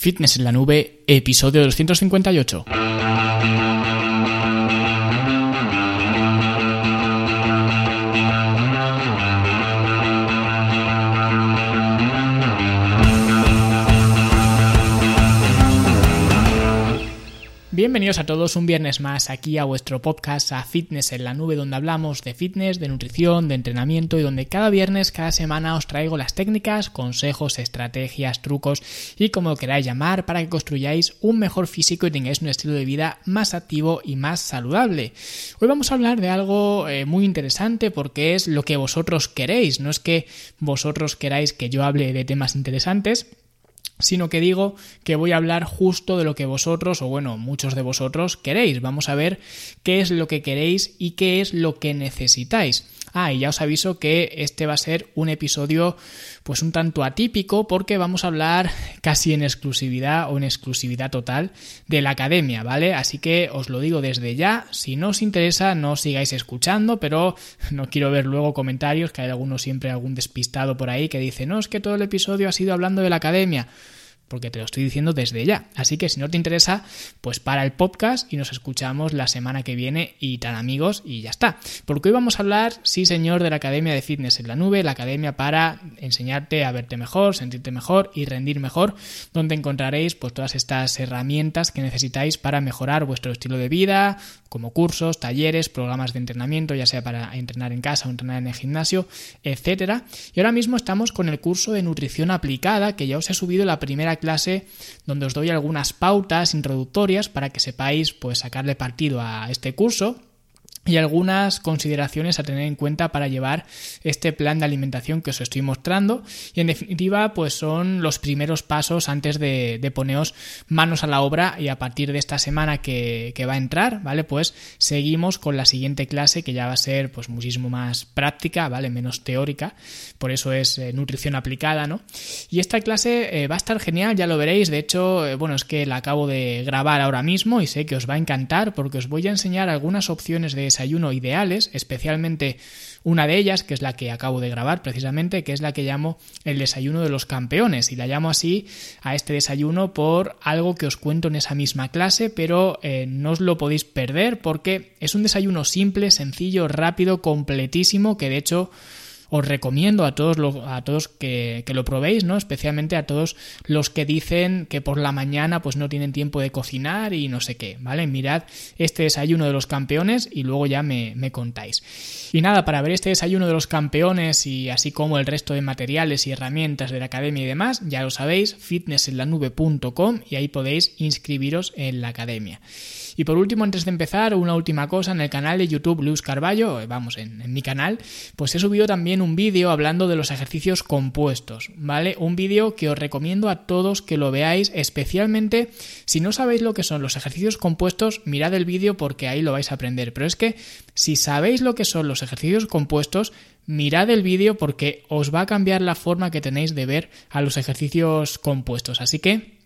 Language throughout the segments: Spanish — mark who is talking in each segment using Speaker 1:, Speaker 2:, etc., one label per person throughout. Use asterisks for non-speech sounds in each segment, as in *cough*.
Speaker 1: Fitness en la nube, episodio 258. Bienvenidos a todos un viernes más aquí a vuestro podcast a Fitness en la Nube donde hablamos de fitness, de nutrición, de entrenamiento y donde cada viernes, cada semana os traigo las técnicas, consejos, estrategias, trucos y como queráis llamar para que construyáis un mejor físico y tengáis un estilo de vida más activo y más saludable. Hoy vamos a hablar de algo eh, muy interesante porque es lo que vosotros queréis, no es que vosotros queráis que yo hable de temas interesantes, sino que digo que voy a hablar justo de lo que vosotros, o bueno, muchos de vosotros queréis. Vamos a ver qué es lo que queréis y qué es lo que necesitáis. Ah, y ya os aviso que este va a ser un episodio pues un tanto atípico porque vamos a hablar casi en exclusividad o en exclusividad total de la academia, ¿vale? Así que os lo digo desde ya, si no os interesa no sigáis escuchando, pero no quiero ver luego comentarios, que hay algunos siempre algún despistado por ahí que dice, no, es que todo el episodio ha sido hablando de la academia porque te lo estoy diciendo desde ya. Así que si no te interesa, pues para el podcast y nos escuchamos la semana que viene y tan amigos y ya está. Porque hoy vamos a hablar, sí señor, de la Academia de Fitness en la Nube, la academia para enseñarte a verte mejor, sentirte mejor y rendir mejor, donde encontraréis pues todas estas herramientas que necesitáis para mejorar vuestro estilo de vida, como cursos, talleres, programas de entrenamiento, ya sea para entrenar en casa o entrenar en el gimnasio, etcétera. Y ahora mismo estamos con el curso de nutrición aplicada que ya os he subido la primera clase donde os doy algunas pautas introductorias para que sepáis pues sacarle partido a este curso y algunas consideraciones a tener en cuenta para llevar este plan de alimentación que os estoy mostrando. Y en definitiva pues son los primeros pasos antes de, poneros manos a la obra y a partir de esta semana que, va a entrar vale pues seguimos con la siguiente clase que ya va a ser pues muchísimo más práctica vale menos teórica. Por eso es eh, nutrición aplicada no y esta clase eh, va a estar genial ya lo veréis. De hecho eh, bueno es que la acabo de grabar ahora mismo y sé que os va a encantar porque os voy a enseñar algunas opciones de desayuno ideales, especialmente una de ellas, que es la que acabo de grabar precisamente, que es la que llamo el desayuno de los campeones. Y la llamo así a este desayuno por algo que os cuento en esa misma clase, pero eh, no os lo podéis perder porque es un desayuno simple, sencillo, rápido, completísimo, que de hecho os recomiendo a todos, a todos que, lo probéis, ¿no? Especialmente a todos los que dicen que por la mañana pues no tienen tiempo de cocinar y no sé qué, ¿vale? Mirad este desayuno de los campeones y luego ya me, me contáis. Y nada, para ver este desayuno de los campeones y así como el resto de materiales y herramientas de la academia y demás, ya lo sabéis, fitnessenlanube.com y ahí podéis inscribiros en la academia. Y por último, antes de empezar, una última cosa, en el canal de YouTube Luz Carballo, eh, vamos, en, en mi canal, pues he subido también un vídeo hablando de los ejercicios compuestos, ¿vale? Un vídeo que os recomiendo a todos que lo veáis, especialmente si no sabéis lo que son los ejercicios compuestos, mirad el vídeo porque ahí lo vais a aprender. Pero es que si sabéis lo que son los ejercicios compuestos, mirad el vídeo porque os va a cambiar la forma que tenéis de ver a los ejercicios compuestos. Así que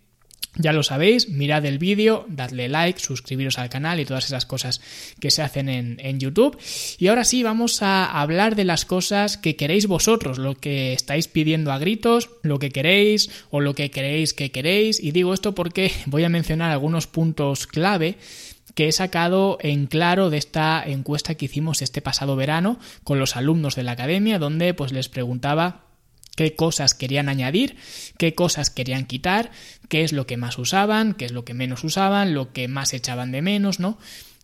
Speaker 1: ya lo sabéis, mirad el vídeo, dadle like, suscribiros al canal y todas esas cosas que se hacen en, en, YouTube. Y ahora sí, vamos a hablar de las cosas que queréis vosotros, lo que estáis pidiendo a gritos, lo que queréis o lo que queréis que queréis. Y digo esto porque *laughs* voy a mencionar algunos puntos clave que he sacado en claro de esta encuesta que hicimos este pasado verano con los alumnos de la academia, donde pues les preguntaba qué cosas querían añadir, qué cosas querían quitar, qué es lo que más usaban, qué es lo que menos usaban, lo que más echaban de menos, ¿no?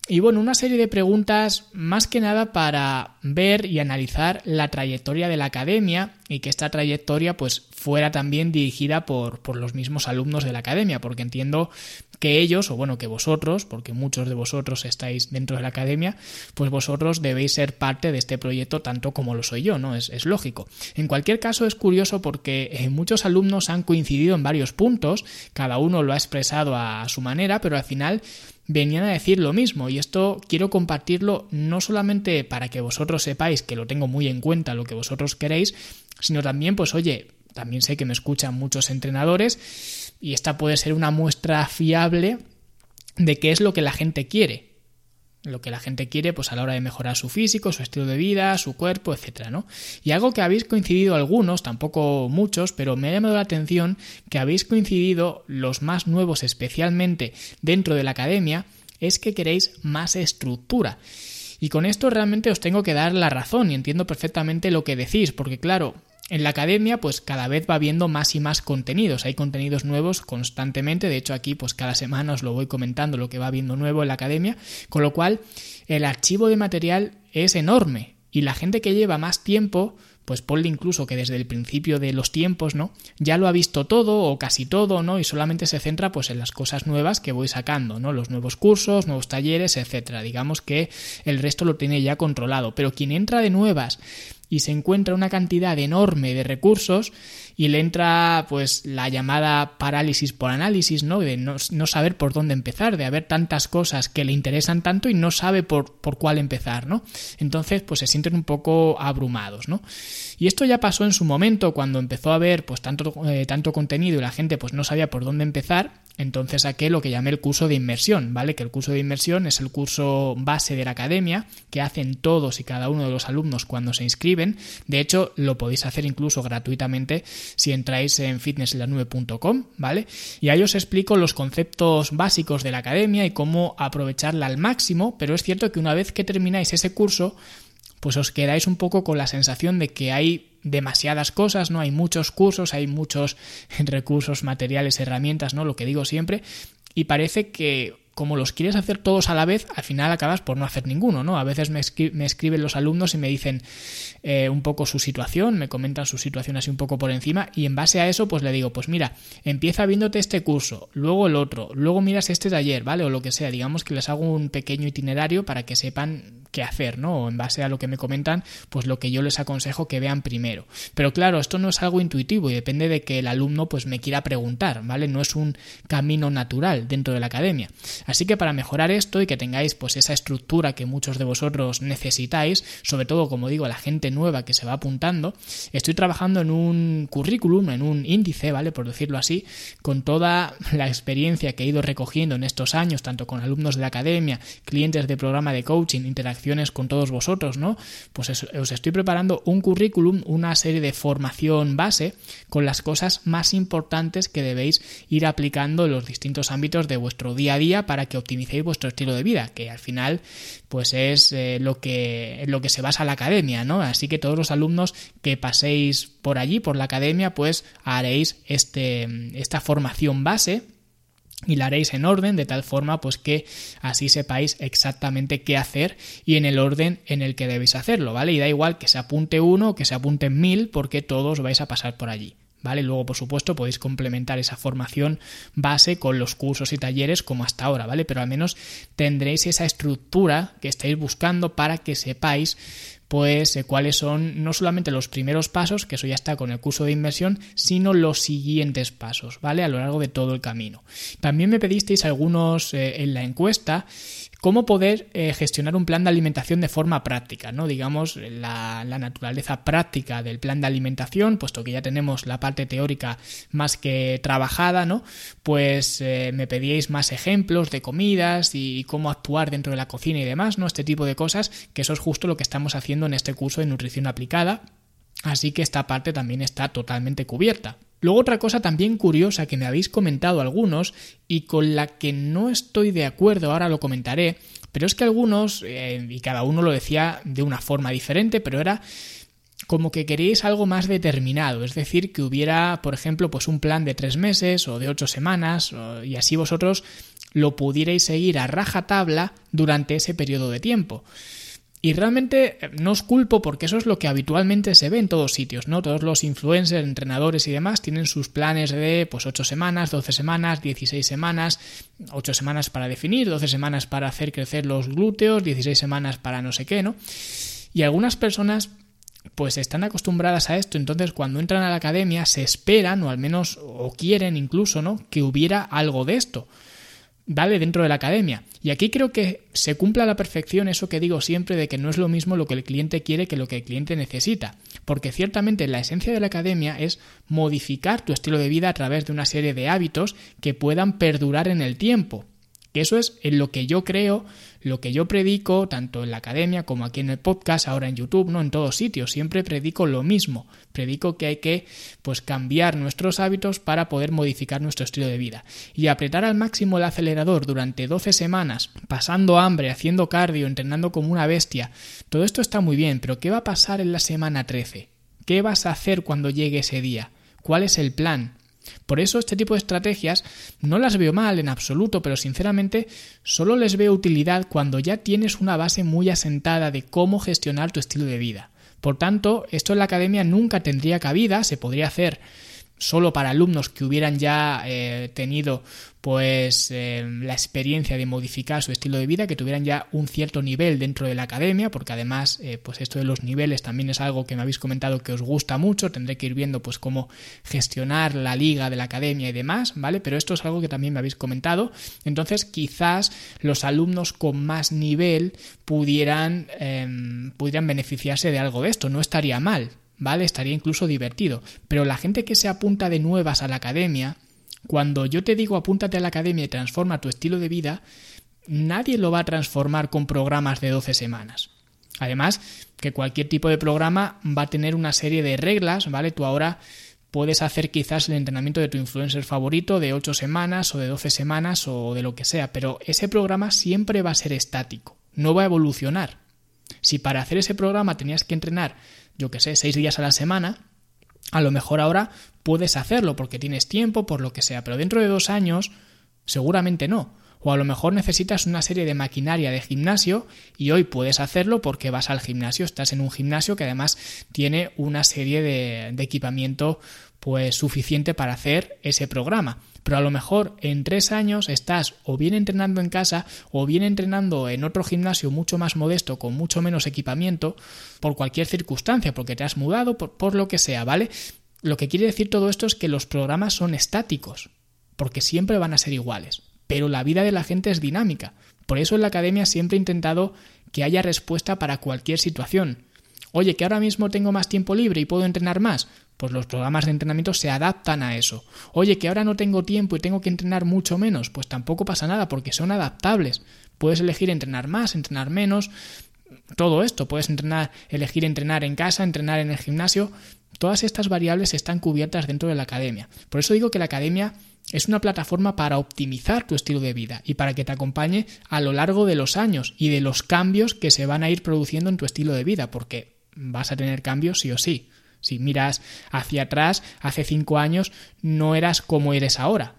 Speaker 1: Y bueno, una serie de preguntas más que nada para ver y analizar la trayectoria de la academia y que esta trayectoria pues fuera también dirigida por, por los mismos alumnos de la academia, porque entiendo que ellos, o bueno, que vosotros, porque muchos de vosotros estáis dentro de la academia, pues vosotros debéis ser parte de este proyecto tanto como lo soy yo, ¿no? Es, lógico. En cualquier caso es curioso porque eh, muchos alumnos han coincidido en varios puntos, cada uno lo ha expresado a su manera, pero al final venían a decir lo mismo y esto quiero compartirlo no solamente para que vosotros sepáis que lo tengo muy en cuenta lo que vosotros queréis, sino también pues oye, también sé que me escuchan muchos entrenadores y esta puede ser una muestra fiable de qué es lo que la gente quiere. lo que la gente quiere pues a la hora de mejorar su físico, su estilo de vida, su cuerpo, etcétera, ¿no? Y algo que habéis coincidido algunos, tampoco muchos, pero me ha llamado la atención que habéis coincidido los más nuevos especialmente dentro de la academia es que queréis más estructura. Y con esto realmente os tengo que dar la razón y entiendo perfectamente lo que decís, porque claro, en la academia, pues cada vez va viendo más y más contenidos. Hay contenidos nuevos constantemente. De hecho, aquí, pues cada semana os lo voy comentando lo que va viendo nuevo en la academia. Con lo cual, el archivo de material es enorme. Y la gente que lleva más tiempo, pues ponle incluso que desde el principio de los tiempos, ¿no? Ya lo ha visto todo o casi todo, ¿no? Y solamente se centra pues en las cosas nuevas que voy sacando, ¿no? Los nuevos cursos, nuevos talleres, etcétera. Digamos que el resto lo tiene ya controlado. Pero quien entra de nuevas y se encuentra una cantidad enorme de recursos y le entra pues la llamada parálisis por análisis, ¿no? De no, saber por dónde empezar, de haber tantas cosas que le interesan tanto y no sabe por, por cuál empezar, ¿no? Entonces pues se sienten un poco abrumados, ¿no? Y esto ya pasó en su momento cuando empezó a haber pues tanto, eh, tanto contenido y la gente pues no sabía por dónde empezar entonces saqué lo que llamé el curso de inmersión, ¿vale? Que el curso de inmersión es el curso base de la academia que hacen todos y cada uno de los alumnos cuando se inscriben. De hecho, lo podéis hacer incluso gratuitamente si entráis en fitnesslanube.com, ¿vale? Y ahí os explico los conceptos básicos de la academia y cómo aprovecharla al máximo, pero es cierto que una vez que termináis ese curso, pues os quedáis un poco con la sensación de que hay demasiadas cosas, ¿no? Hay muchos cursos, hay muchos *laughs* recursos, materiales, herramientas, ¿no? Lo que digo siempre. Y parece que como los quieres hacer todos a la vez, al final acabas por no hacer ninguno, ¿no? A veces me, escriben los alumnos y me dicen eh, un poco su situación, me comentan su situación así un poco por encima, y en base a eso, pues le digo, pues mira, empieza viéndote este curso, luego el otro, luego miras este taller, ¿vale? O lo que sea, digamos que les hago un pequeño itinerario para que sepan qué hacer, ¿no? O en base a lo que me comentan, pues lo que yo les aconsejo que vean primero. Pero claro, esto no es algo intuitivo y depende de que el alumno pues me quiera preguntar, ¿vale? No es un camino natural dentro de la academia. Así que para mejorar esto y que tengáis pues esa estructura que muchos de vosotros necesitáis, sobre todo como digo, la gente nueva que se va apuntando, estoy trabajando en un currículum, en un índice, ¿vale? Por decirlo así, con toda la experiencia que he ido recogiendo en estos años, tanto con alumnos de la academia, clientes de programa de coaching, interacción con todos vosotros, ¿no? Pues os estoy preparando un currículum, una serie de formación base con las cosas más importantes que debéis ir aplicando en los distintos ámbitos de vuestro día a día para que optimicéis vuestro estilo de vida, que al final pues es eh, lo que lo que se basa la academia, ¿no? Así que todos los alumnos que paséis por allí por la academia, pues haréis este esta formación base y la haréis en orden de tal forma pues que así sepáis exactamente qué hacer y en el orden en el que debéis hacerlo, ¿vale? Y da igual que se apunte uno o que se apunten mil porque todos vais a pasar por allí. ¿Vale? Luego, por supuesto, podéis complementar esa formación base con los cursos y talleres como hasta ahora, ¿vale? Pero al menos tendréis esa estructura que estáis buscando para que sepáis pues eh, cuáles son no solamente los primeros pasos, que eso ya está con el curso de inversión, sino los siguientes pasos, ¿vale? A lo largo de todo el camino. También me pedisteis algunos eh, en la encuesta cómo poder eh, gestionar un plan de alimentación de forma práctica, ¿no? Digamos, la, naturaleza práctica del plan de alimentación, puesto que ya tenemos la parte teórica más que trabajada, ¿no? Pues eh, me pedíais más ejemplos de comidas y cómo actuar dentro de la cocina y demás, ¿no? Este tipo de cosas, que eso es justo lo que estamos haciendo en este curso de nutrición aplicada. Así que esta parte también está totalmente cubierta. Luego otra cosa también curiosa que me habéis comentado algunos y con la que no estoy de acuerdo, ahora lo comentaré, pero es que algunos, eh, y cada uno lo decía de una forma diferente, pero era como que queréis algo más determinado, es decir, que hubiera, por ejemplo, pues un plan de tres meses o de ocho semanas, y así vosotros lo pudierais seguir a rajatabla durante ese periodo de tiempo. Y realmente eh, no os culpo porque eso es lo que habitualmente se ve en todos sitios, ¿no? Todos los influencers, entrenadores y demás tienen sus planes de pues 8 semanas, 12 semanas, 16 semanas, 8 semanas para definir, 12 semanas para hacer crecer los glúteos, 16 semanas para no sé qué, ¿no? Y algunas personas pues están acostumbradas a esto, entonces cuando entran a la academia se esperan o al menos o quieren incluso, ¿no? que hubiera algo de esto. ¿Vale? Dentro de la academia. Y aquí creo que se cumple a la perfección eso que digo siempre de que no es lo mismo lo que el cliente quiere que lo que el cliente necesita. Porque ciertamente la esencia de la academia es modificar tu estilo de vida a través de una serie de hábitos que puedan perdurar en el tiempo. Que eso es en lo que yo creo, lo que yo predico, tanto en la academia como aquí en el podcast, ahora en YouTube, no en todos sitios. Siempre predico lo mismo. Predico que hay que pues cambiar nuestros hábitos para poder modificar nuestro estilo de vida. Y apretar al máximo el acelerador durante 12 semanas, pasando hambre, haciendo cardio, entrenando como una bestia. Todo esto está muy bien, pero ¿qué va a pasar en la semana 13? ¿Qué vas a hacer cuando llegue ese día? ¿Cuál es el plan? Por eso este tipo de estrategias no las veo mal en absoluto, pero sinceramente solo les veo utilidad cuando ya tienes una base muy asentada de cómo gestionar tu estilo de vida. Por tanto, esto en la academia nunca tendría cabida, se podría hacer solo para alumnos que hubieran ya eh, tenido pues eh, la experiencia de modificar su estilo de vida, que tuvieran ya un cierto nivel dentro de la academia, porque además eh, pues esto de los niveles también es algo que me habéis comentado que os gusta mucho, tendré que ir viendo pues cómo gestionar la liga de la academia y demás, ¿vale? Pero esto es algo que también me habéis comentado, entonces quizás los alumnos con más nivel pudieran, em, pudieran beneficiarse de algo de esto, no estaría mal, ¿vale? Estaría incluso divertido. Pero la gente que se apunta de nuevas a la academia, cuando yo te digo apúntate a la academia y transforma tu estilo de vida, nadie lo va a transformar con programas de 12 semanas. Además, que cualquier tipo de programa va a tener una serie de reglas, ¿vale? Tú ahora puedes hacer quizás el entrenamiento de tu influencer favorito de 8 semanas o de 12 semanas o de lo que sea, pero ese programa siempre va a ser estático, no va a evolucionar. Si para hacer ese programa tenías que entrenar yo que sé, seis días a la semana, a lo mejor ahora puedes hacerlo porque tienes tiempo, por lo que sea, pero dentro de dos años seguramente no. O a lo mejor necesitas una serie de maquinaria de gimnasio y hoy puedes hacerlo porque vas al gimnasio, estás en un gimnasio que además tiene una serie de, equipamiento pues suficiente para hacer ese programa. Pero a lo mejor en tres años estás o bien entrenando en casa o bien entrenando en otro gimnasio mucho más modesto, con mucho menos equipamiento, por cualquier circunstancia, porque te has mudado, por lo que sea, ¿vale? Lo que quiere decir todo esto es que los programas son estáticos, porque siempre van a ser iguales. Pero la vida de la gente es dinámica. Por eso en la academia siempre he intentado que haya respuesta para cualquier situación. Oye, que ahora mismo tengo más tiempo libre y puedo entrenar más pues los programas de entrenamiento se adaptan a eso. Oye, que ahora no tengo tiempo y tengo que entrenar mucho menos, pues tampoco pasa nada porque son adaptables. Puedes elegir entrenar más, entrenar menos, todo esto. Puedes entrenar, elegir entrenar en casa, entrenar en el gimnasio. Todas estas variables están cubiertas dentro de la academia. Por eso digo que la academia es una plataforma para optimizar tu estilo de vida y para que te acompañe a lo largo de los años y de los cambios que se van a ir produciendo en tu estilo de vida, porque vas a tener cambios sí o sí. Si miras hacia atrás, hace cinco años no eras como eres ahora,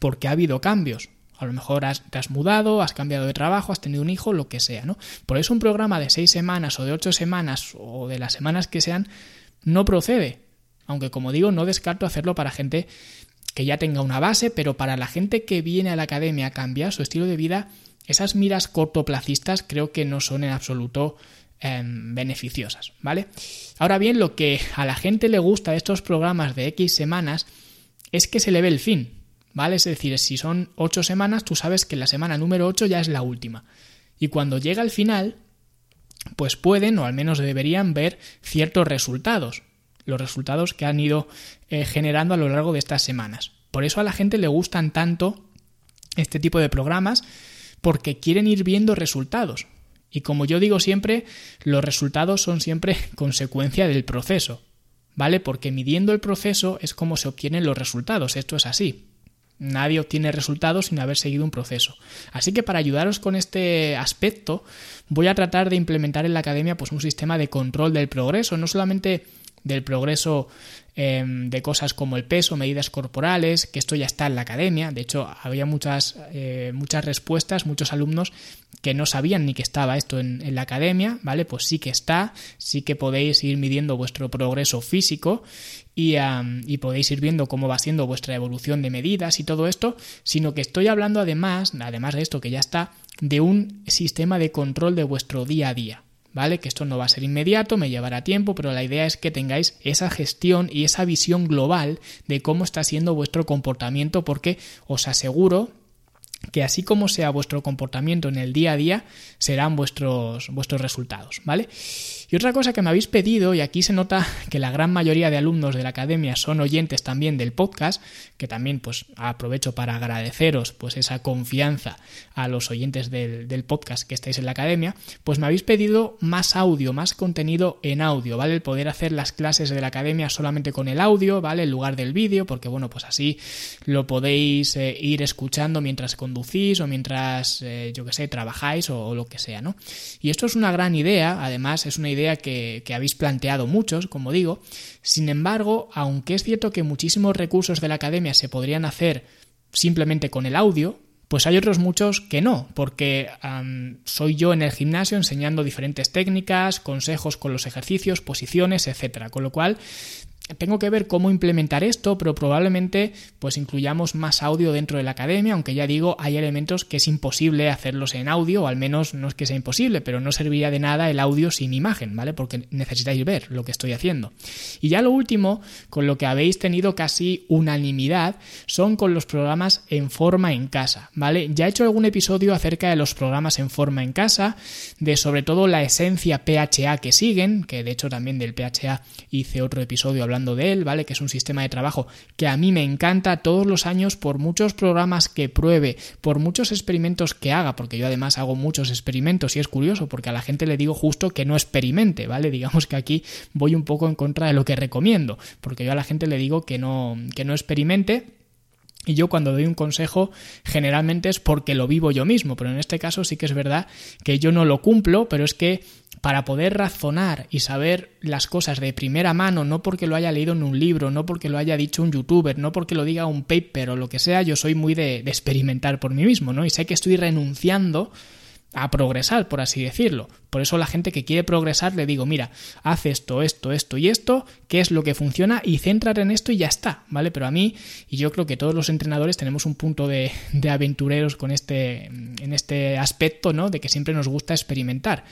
Speaker 1: porque ha habido cambios. A lo mejor has, te has mudado, has cambiado de trabajo, has tenido un hijo, lo que sea, ¿no? Por eso un programa de seis semanas o de ocho semanas o de las semanas que sean no procede. Aunque como digo, no descarto hacerlo para gente que ya tenga una base, pero para la gente que viene a la academia a cambiar su estilo de vida, esas miras cortoplacistas creo que no son en absoluto Em, beneficiosas, ¿vale? Ahora bien, lo que a la gente le gusta de estos programas de X semanas es que se le ve el fin, ¿vale? Es decir, si son 8 semanas, tú sabes que la semana número 8 ya es la última. Y cuando llega al final, pues pueden, o al menos deberían, ver ciertos resultados, los resultados que han ido eh, generando a lo largo de estas semanas. Por eso a la gente le gustan tanto este tipo de programas, porque quieren ir viendo resultados. Y como yo digo siempre, los resultados son siempre *laughs* consecuencia del proceso, ¿vale? Porque midiendo el proceso es como se obtienen los resultados, esto es así. Nadie obtiene resultados sin haber seguido un proceso. Así que para ayudaros con este aspecto, voy a tratar de implementar en la academia pues un sistema de control del progreso, no solamente del progreso em, de cosas como el peso, medidas corporales, que esto ya está en la academia. De hecho, había muchas, eh, muchas respuestas, muchos alumnos que no sabían ni que estaba esto en, la academia, ¿vale? Pues sí que está, sí que podéis ir midiendo vuestro progreso físico y, y, podéis ir viendo cómo va siendo vuestra evolución de medidas y todo esto, sino que estoy hablando además, además de esto que ya está, de un sistema de control de vuestro día a día. ¿Vale? Que esto no va a ser inmediato, me llevará tiempo, pero la idea es que tengáis esa gestión y esa visión global de cómo está siendo vuestro comportamiento, porque os aseguro que así como sea vuestro comportamiento en el día a día, serán vuestros, vuestros resultados, ¿vale? Y otra cosa que me habéis pedido, y aquí se nota *laughs* que la gran mayoría de alumnos de la academia son oyentes también del podcast, que también pues aprovecho para agradeceros pues esa confianza a los oyentes del, del podcast que estáis en la academia, pues me habéis pedido más audio, más contenido en audio, ¿vale? El poder hacer las clases de la academia solamente con el audio, ¿vale? En lugar del vídeo, porque bueno, pues así lo podéis eh, ir escuchando mientras conducís o mientras, eh, yo que sé, trabajáis o, lo que sea, ¿no? Y esto es una gran idea, además es una idea que, habéis planteado muchos, como digo. Sin embargo, aunque es cierto que muchísimos recursos de la academia se podrían hacer simplemente con el audio, pues hay otros muchos que no, porque soy yo en el gimnasio enseñando diferentes técnicas, consejos con los ejercicios, posiciones, etcétera. Con lo cual, tengo que ver cómo implementar esto, pero probablemente pues incluyamos más audio dentro de la academia, aunque ya digo, hay elementos que es imposible hacerlos en audio, o al menos no es que sea imposible, pero no serviría de nada el audio sin imagen, ¿vale? Porque necesitáis ver lo que estoy haciendo. Y ya lo último, con lo que habéis tenido casi unanimidad, son con los programas en forma en casa, ¿vale? Ya he hecho algún episodio acerca de los programas en forma en casa, de sobre todo la esencia PHA que siguen, que de hecho también del PHA hice otro episodio hablando hablando de él, ¿vale? Que es un sistema de trabajo que a mí me encanta todos los años por muchos programas que pruebe, por muchos experimentos que haga, porque yo además hago muchos experimentos y es curioso porque a la gente le digo justo que no experimente, ¿vale? Digamos que aquí voy un poco en contra de lo que recomiendo, porque yo a la gente le digo que no, que no experimente y yo cuando doy un consejo generalmente es porque lo vivo yo mismo, pero en este caso sí que es verdad que yo no lo cumplo, pero es que para poder razonar y saber las cosas de primera mano, no porque lo haya leído en un libro, no porque lo haya dicho un youtuber, no porque lo diga un paper o lo que sea, yo soy muy de, de experimentar por mí mismo, ¿no? Y sé que estoy renunciando a progresar, por así decirlo. Por eso la gente que quiere progresar le digo, mira, haz esto, esto, esto y esto, qué es lo que funciona y céntrate en esto y ya está, ¿vale? Pero a mí, y yo creo que todos los entrenadores tenemos un punto de, de aventureros con este, en este aspecto, ¿no? De que siempre nos gusta experimentar.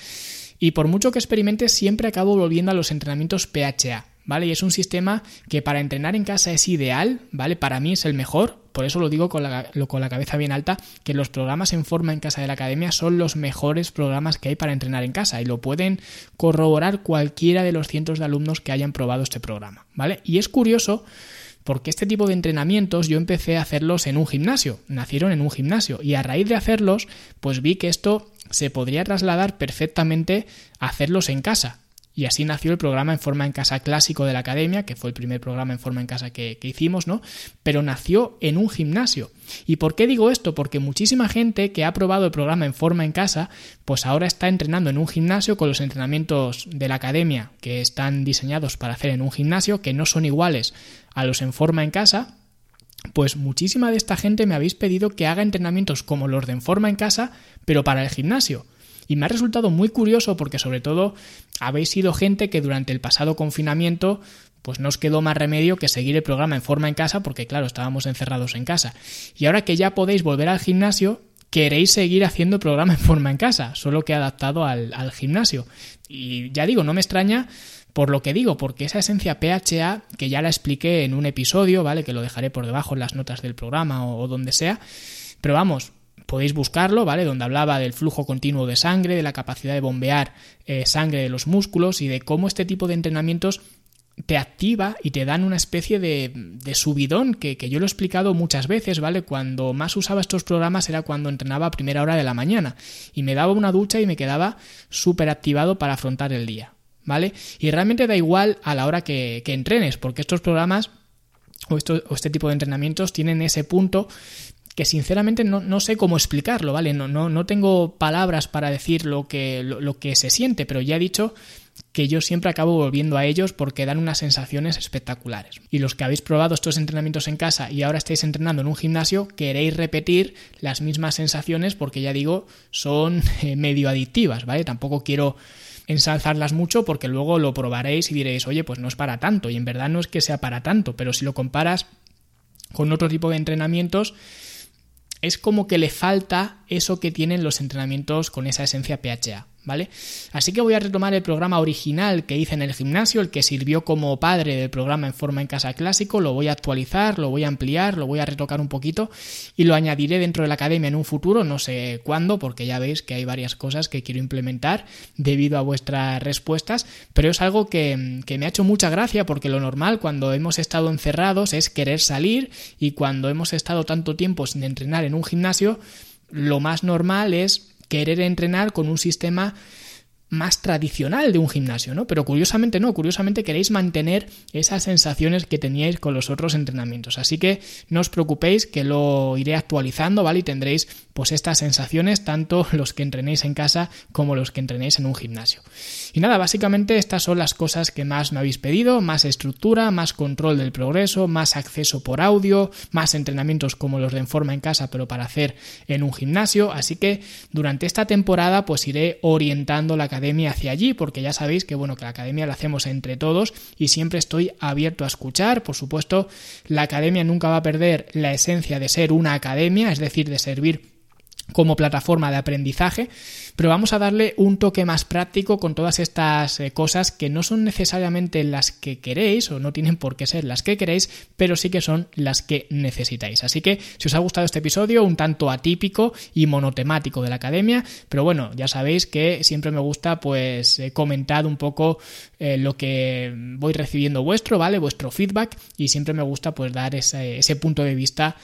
Speaker 1: Y por mucho que experimente, siempre acabo volviendo a los entrenamientos PHA. ¿Vale? Y es un sistema que para entrenar en casa es ideal, ¿vale? Para mí es el mejor, por eso lo digo con la, con la cabeza bien alta, que los programas en forma en casa de la academia son los mejores programas que hay para entrenar en casa y lo pueden corroborar cualquiera de los cientos de alumnos que hayan probado este programa, ¿vale? Y es curioso porque este tipo de entrenamientos yo empecé a hacerlos en un gimnasio, nacieron en un gimnasio y a raíz de hacerlos pues vi que esto se podría trasladar perfectamente a hacerlos en casa. Y así nació el programa en forma en casa clásico de la academia, que fue el primer programa en forma en casa que, hicimos, ¿no? Pero nació en un gimnasio. ¿Y por qué digo esto? Porque muchísima gente que ha probado el programa en forma en casa, pues ahora está entrenando en un gimnasio con los entrenamientos de la academia que están diseñados para hacer en un gimnasio, que no son iguales a los en forma en casa, pues muchísima de esta gente me habéis pedido que haga entrenamientos como los de en forma en casa, pero para el gimnasio. Y me ha resultado muy curioso porque sobre todo habéis sido gente que durante el pasado confinamiento pues no os quedó más remedio que seguir el programa en forma en casa porque claro, estábamos encerrados en casa. Y ahora que ya podéis volver al gimnasio, queréis seguir haciendo programa en forma en casa, solo que adaptado al, al gimnasio. Y ya digo, no me extraña por lo que digo, porque esa esencia PHA, que ya la expliqué en un episodio, ¿vale? Que lo dejaré por debajo en las notas del programa o, donde sea. Pero vamos, podéis buscarlo, ¿vale? Donde hablaba del flujo continuo de sangre, de la capacidad de bombear eh, sangre de los músculos y de cómo este tipo de entrenamientos te activa y te dan una especie de, de subidón que, que, yo lo he explicado muchas veces, ¿vale? Cuando más usaba estos programas era cuando entrenaba a primera hora de la mañana y me daba una ducha y me quedaba súper activado para afrontar el día. ¿vale? Y realmente da igual a la hora que, entrenes, porque estos programas o, este tipo de entrenamientos tienen ese punto que sinceramente no, sé cómo explicarlo, ¿vale? No, no, no tengo palabras para decir lo que, lo, que se siente, pero ya he dicho que yo siempre acabo volviendo a ellos porque dan unas sensaciones espectaculares. Y los que habéis probado estos entrenamientos en casa y ahora estáis entrenando en un gimnasio, queréis repetir las mismas sensaciones porque ya digo, son eh, medio adictivas, ¿vale? Tampoco quiero ensalzarlas mucho porque luego lo probaréis y diréis, oye, pues no es para tanto. Y en verdad no es que sea para tanto, pero si lo comparas con otro tipo de entrenamientos, es como que le falta eso que tienen los entrenamientos con esa esencia PHA, ¿vale? Así que voy a retomar el programa original que hice en el gimnasio, el que sirvió como padre del programa en forma en casa clásico, lo voy a actualizar, lo voy a ampliar, lo voy a retocar un poquito y lo añadiré dentro de la academia en un futuro, no sé cuándo, porque ya veis que hay varias cosas que quiero implementar debido a vuestras respuestas, pero es algo que, que me ha hecho mucha gracia porque lo normal cuando hemos estado encerrados es querer salir y cuando hemos estado tanto tiempo sin entrenar en un gimnasio, lo más normal es querer entrenar con un sistema más tradicional de un gimnasio, ¿no? Pero curiosamente no, curiosamente queréis mantener esas sensaciones que teníais con los otros entrenamientos. Así que no os preocupéis que lo iré actualizando, ¿vale? Y tendréis pues estas sensaciones tanto *laughs* los que entrenéis en casa como los que entrenéis en un gimnasio. Y nada, básicamente estas son las cosas que más me habéis pedido, más estructura, más control del progreso, más acceso por audio, más entrenamientos como los de en forma en casa, pero para hacer en un gimnasio, así que durante esta temporada pues iré orientando la hacia allí, porque ya sabéis que bueno, que la academia la hacemos entre todos y siempre estoy abierto a escuchar. Por supuesto, la academia nunca va a perder la esencia de ser una academia, es decir, de servir como plataforma de aprendizaje, pero vamos a darle un toque más práctico con todas estas eh, cosas que no son necesariamente las que queréis o no tienen por qué ser las que queréis, pero sí que son las que necesitáis. Así que si os ha gustado este episodio, un tanto atípico y monotemático de la academia, pero bueno, ya sabéis que siempre me gusta pues eh, comentar un poco eh, lo que voy recibiendo vuestro, ¿vale? Vuestro feedback y siempre me gusta pues dar ese, punto de vista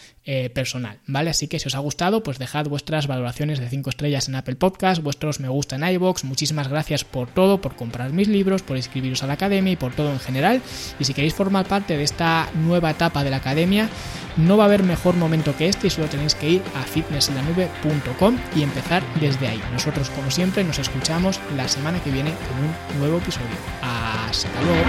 Speaker 1: personal, ¿vale? Así que si os ha gustado, pues dejad vuestras valoraciones de 5 estrellas en Apple Podcast, vuestros me gusta en iBox. Muchísimas gracias por todo, por comprar mis libros, por inscribiros a la academia y por todo en general. Y si queréis formar parte de esta nueva etapa de la academia, no va a haber mejor momento que este y solo tenéis que ir a fitnessenlanube.com y empezar desde ahí. Nosotros, como siempre, nos escuchamos la semana que viene con un nuevo episodio. Hasta luego.